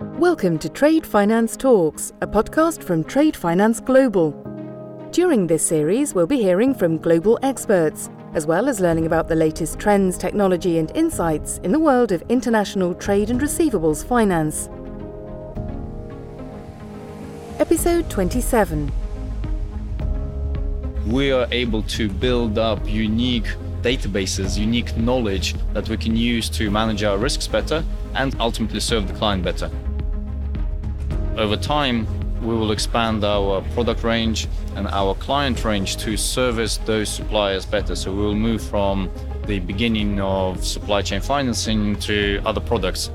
Welcome to Trade Finance Talks, a podcast from Trade Finance Global. During this series, we'll be hearing from global experts, as well as learning about the latest trends, technology, and insights in the world of international trade and receivables finance. Episode 27 We are able to build up unique databases, unique knowledge that we can use to manage our risks better and ultimately serve the client better. Over time, we will expand our product range and our client range to service those suppliers better. So we will move from the beginning of supply chain financing to other products.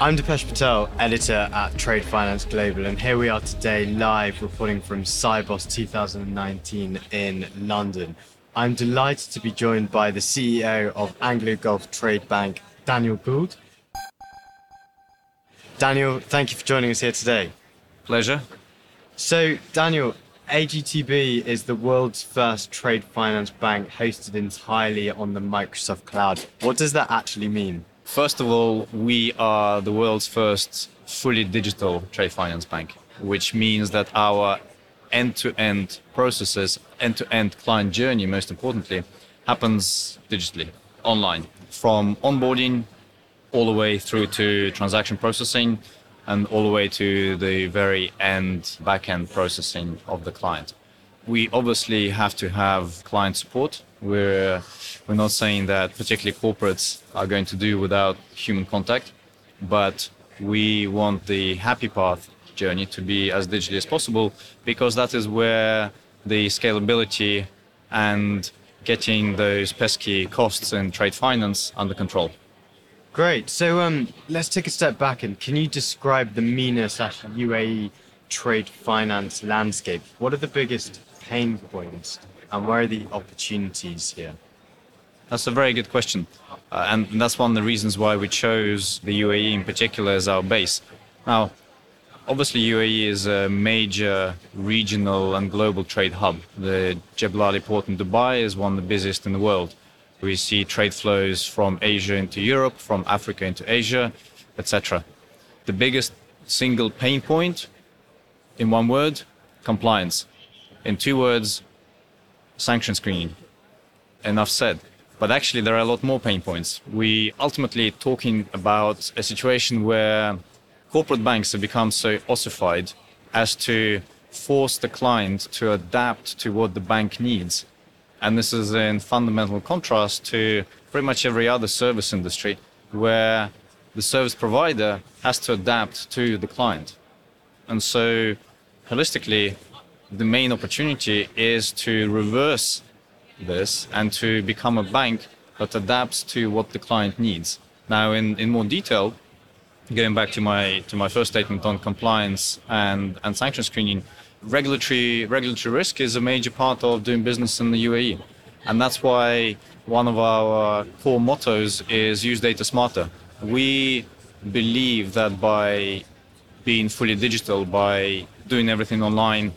I'm Deepesh Patel, editor at Trade Finance Global, and here we are today live reporting from Sibos 2019 in London. I'm delighted to be joined by the CEO of Anglo Gulf Trade Bank, Daniel Gould. Daniel, thank you for joining us here today. Pleasure. So, Daniel, AGTB is the world's first trade finance bank hosted entirely on the Microsoft Cloud. What does that actually mean? First of all, we are the world's first fully digital trade finance bank, which means that our end to end processes, end to end client journey, most importantly, happens digitally, online, from onboarding all the way through to transaction processing and all the way to the very end back end processing of the client. We obviously have to have client support. We're, we're not saying that particularly corporates are going to do without human contact, but we want the happy path journey to be as digitally as possible because that is where the scalability and getting those pesky costs in trade finance under control. Great. So um, let's take a step back and can you describe the MENA slash UAE trade finance landscape? What are the biggest pain points and where are the opportunities here? That's a very good question. Uh, and that's one of the reasons why we chose the UAE in particular as our base. Now, obviously, UAE is a major regional and global trade hub. The Jebel Ali port in Dubai is one of the busiest in the world. We see trade flows from Asia into Europe, from Africa into Asia, etc. The biggest single pain point, in one word, compliance. In two words, sanction screening. Enough said. But actually, there are a lot more pain points. We ultimately talking about a situation where corporate banks have become so ossified as to force the client to adapt to what the bank needs and this is in fundamental contrast to pretty much every other service industry where the service provider has to adapt to the client. And so, holistically, the main opportunity is to reverse this and to become a bank that adapts to what the client needs. Now, in, in more detail, going back to my to my first statement on compliance and, and sanction screening, regulatory regulatory risk is a major part of doing business in the UAE, and that's why one of our core mottos is use data smarter. We believe that by being fully digital, by doing everything online,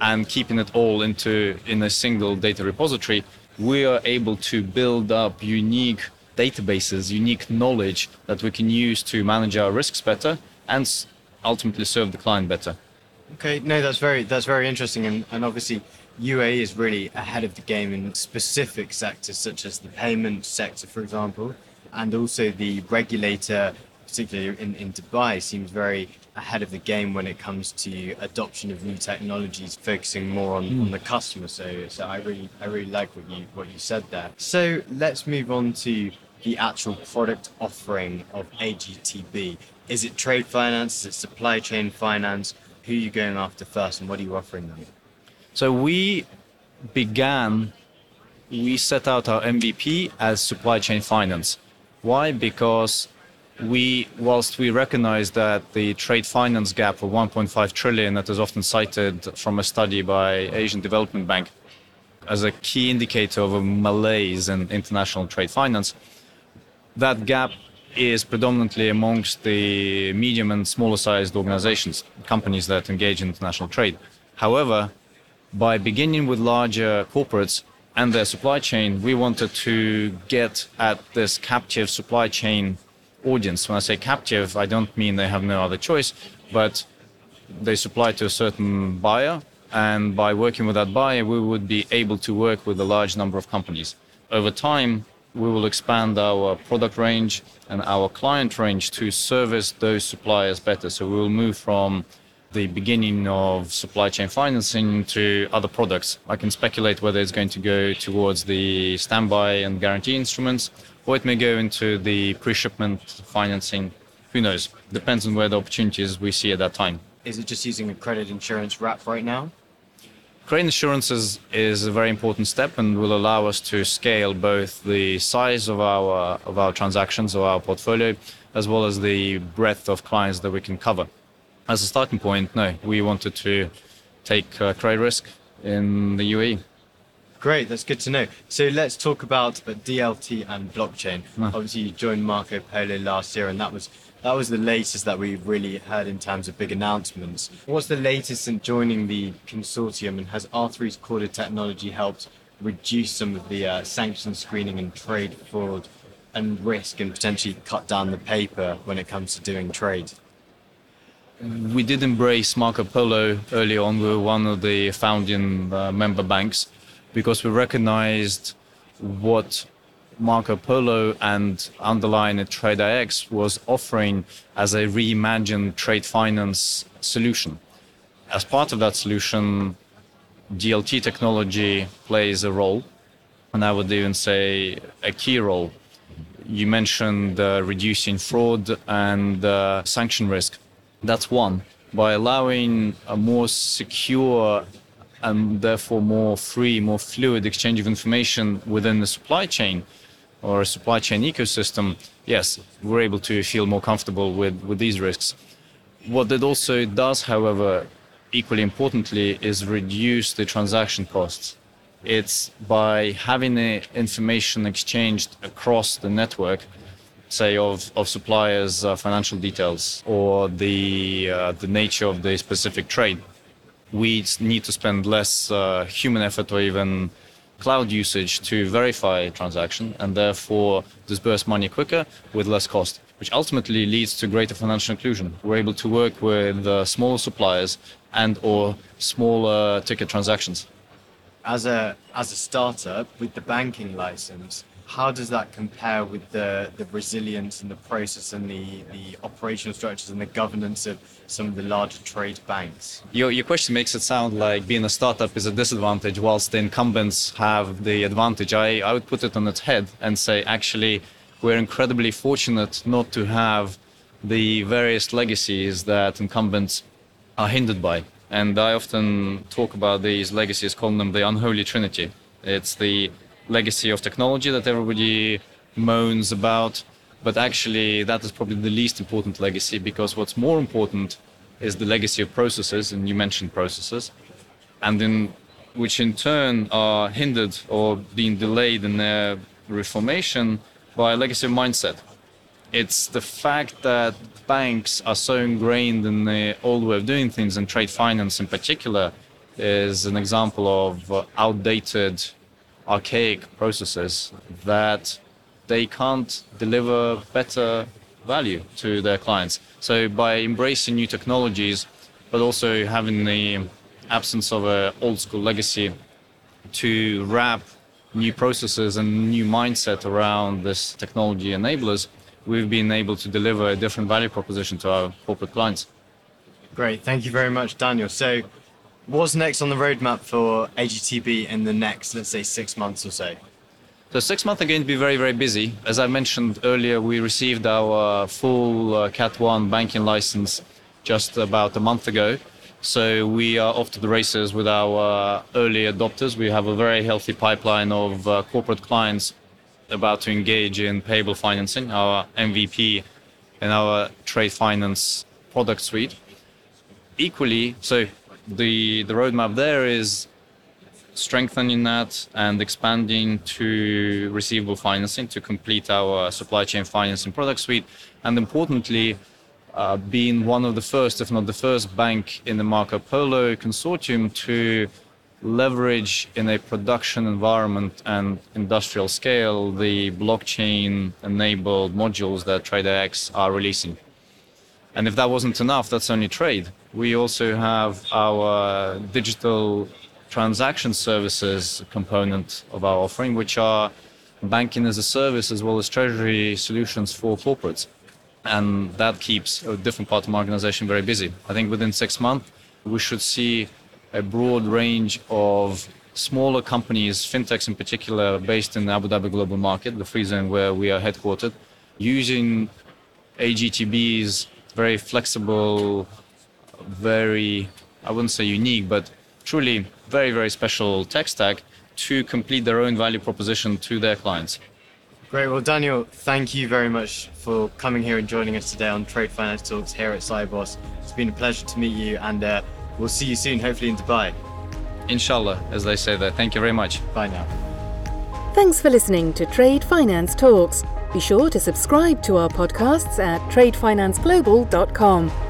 and keeping it all into in a single data repository, we are able to build up unique databases, unique knowledge that we can use to manage our risks better and ultimately serve the client better. Okay, no, that's very that's very interesting, and, and obviously UAE is really ahead of the game in specific sectors such as the payment sector, for example, and also the regulator, particularly in, in Dubai, seems very ahead of the game when it comes to adoption of new technologies, focusing more on, mm. on the customer. So, so I really I really like what you what you said there. So let's move on to the actual product offering of AGTB. Is it trade finance? Is it supply chain finance? Who are you going after first and what are you offering them? So we began, we set out our MVP as supply chain finance. Why? Because we, whilst we recognize that the trade finance gap of 1.5 trillion that is often cited from a study by Asian Development Bank as a key indicator of a malaise in international trade finance, that gap is predominantly amongst the medium and smaller sized organizations, companies that engage in international trade. However, by beginning with larger corporates and their supply chain, we wanted to get at this captive supply chain audience. When I say captive, I don't mean they have no other choice, but they supply to a certain buyer, and by working with that buyer, we would be able to work with a large number of companies. Over time, we will expand our product range and our client range to service those suppliers better. So we will move from the beginning of supply chain financing to other products. I can speculate whether it's going to go towards the standby and guarantee instruments, or it may go into the pre-shipment financing. Who knows? Depends on where the opportunities we see at that time. Is it just using a credit insurance wrap right now? Credit insurance is, is a very important step and will allow us to scale both the size of our of our transactions or our portfolio, as well as the breadth of clients that we can cover. As a starting point, no, we wanted to take uh, credit risk in the UAE. Great, that's good to know. So let's talk about uh, DLT and blockchain. No. Obviously, you joined Marco Polo last year, and that was that was the latest that we've really heard in terms of big announcements. What's the latest in joining the consortium, and has R3's Corda technology helped reduce some of the uh, sanction screening and trade fraud and risk, and potentially cut down the paper when it comes to doing trade? We did embrace Marco Polo early on. We were one of the founding uh, member banks because we recognized what Marco Polo and underlying it TradeIX was offering as a reimagined trade finance solution. As part of that solution, DLT technology plays a role, and I would even say a key role. You mentioned uh, reducing fraud and uh, sanction risk. That's one. By allowing a more secure and therefore more free, more fluid exchange of information within the supply chain or a supply chain ecosystem, yes, we're able to feel more comfortable with, with these risks. What it also does, however, equally importantly, is reduce the transaction costs. It's by having the information exchanged across the network, say of, of suppliers' uh, financial details or the uh, the nature of the specific trade we need to spend less uh, human effort or even cloud usage to verify transaction and therefore disburse money quicker with less cost, which ultimately leads to greater financial inclusion. We're able to work with uh, smaller suppliers and or smaller ticket transactions. As a as a startup with the banking license, how does that compare with the, the resilience and the process and the, the operational structures and the governance of some of the larger trade banks? Your, your question makes it sound like being a startup is a disadvantage whilst the incumbents have the advantage. I, I would put it on its head and say actually we're incredibly fortunate not to have the various legacies that incumbents are hindered by. And I often talk about these legacies, calling them the unholy trinity. It's the legacy of technology that everybody moans about. But actually, that is probably the least important legacy because what's more important is the legacy of processes, and you mentioned processes, and in which in turn are hindered or being delayed in their reformation by a legacy of mindset. It's the fact that banks are so ingrained in the old way of doing things, and trade finance in particular is an example of outdated archaic processes that they can't deliver better value to their clients. So by embracing new technologies, but also having the absence of an old school legacy to wrap new processes and new mindset around this technology enablers, we've been able to deliver a different value proposition to our corporate clients. Great, thank you very much, Daniel. So What's next on the roadmap for AGTB in the next, let's say, six months or so? So six months are going to be very, very busy. As I mentioned earlier, we received our full uh, Cat 1 banking license just about a month ago. So we are off to the races with our uh, early adopters. We have a very healthy pipeline of uh, corporate clients about to engage in payable financing, our MVP and our trade finance product suite. Equally, so the the roadmap there is strengthening that and expanding to receivable financing to complete our supply chain financing product suite, and importantly, uh, being one of the first, if not the first, bank in the Marco Polo consortium to leverage in a production environment and industrial scale the blockchain enabled modules that TradeIX are releasing. And if that wasn't enough, that's only trade. We also have our digital transaction services component of our offering, which are banking as a service as well as treasury solutions for corporates. And that keeps a different part of my organization very busy. I think within six months, we should see a broad range of smaller companies, fintechs in particular, based in the Abu Dhabi global market, the free zone where we are headquartered, using AGTB's very flexible, very, I wouldn't say unique, but truly very, very special tech stack to complete their own value proposition to their clients. Great. Well, Daniel, thank you very much for coming here and joining us today on Trade Finance Talks here at Sibos. It's been a pleasure to meet you, and uh, we'll see you soon, hopefully in Dubai. Inshallah, as they say there. Thank you very much. Bye now. Thanks for listening to Trade Finance Talks. Be sure to subscribe to our podcasts at tradefinanceglobal.com.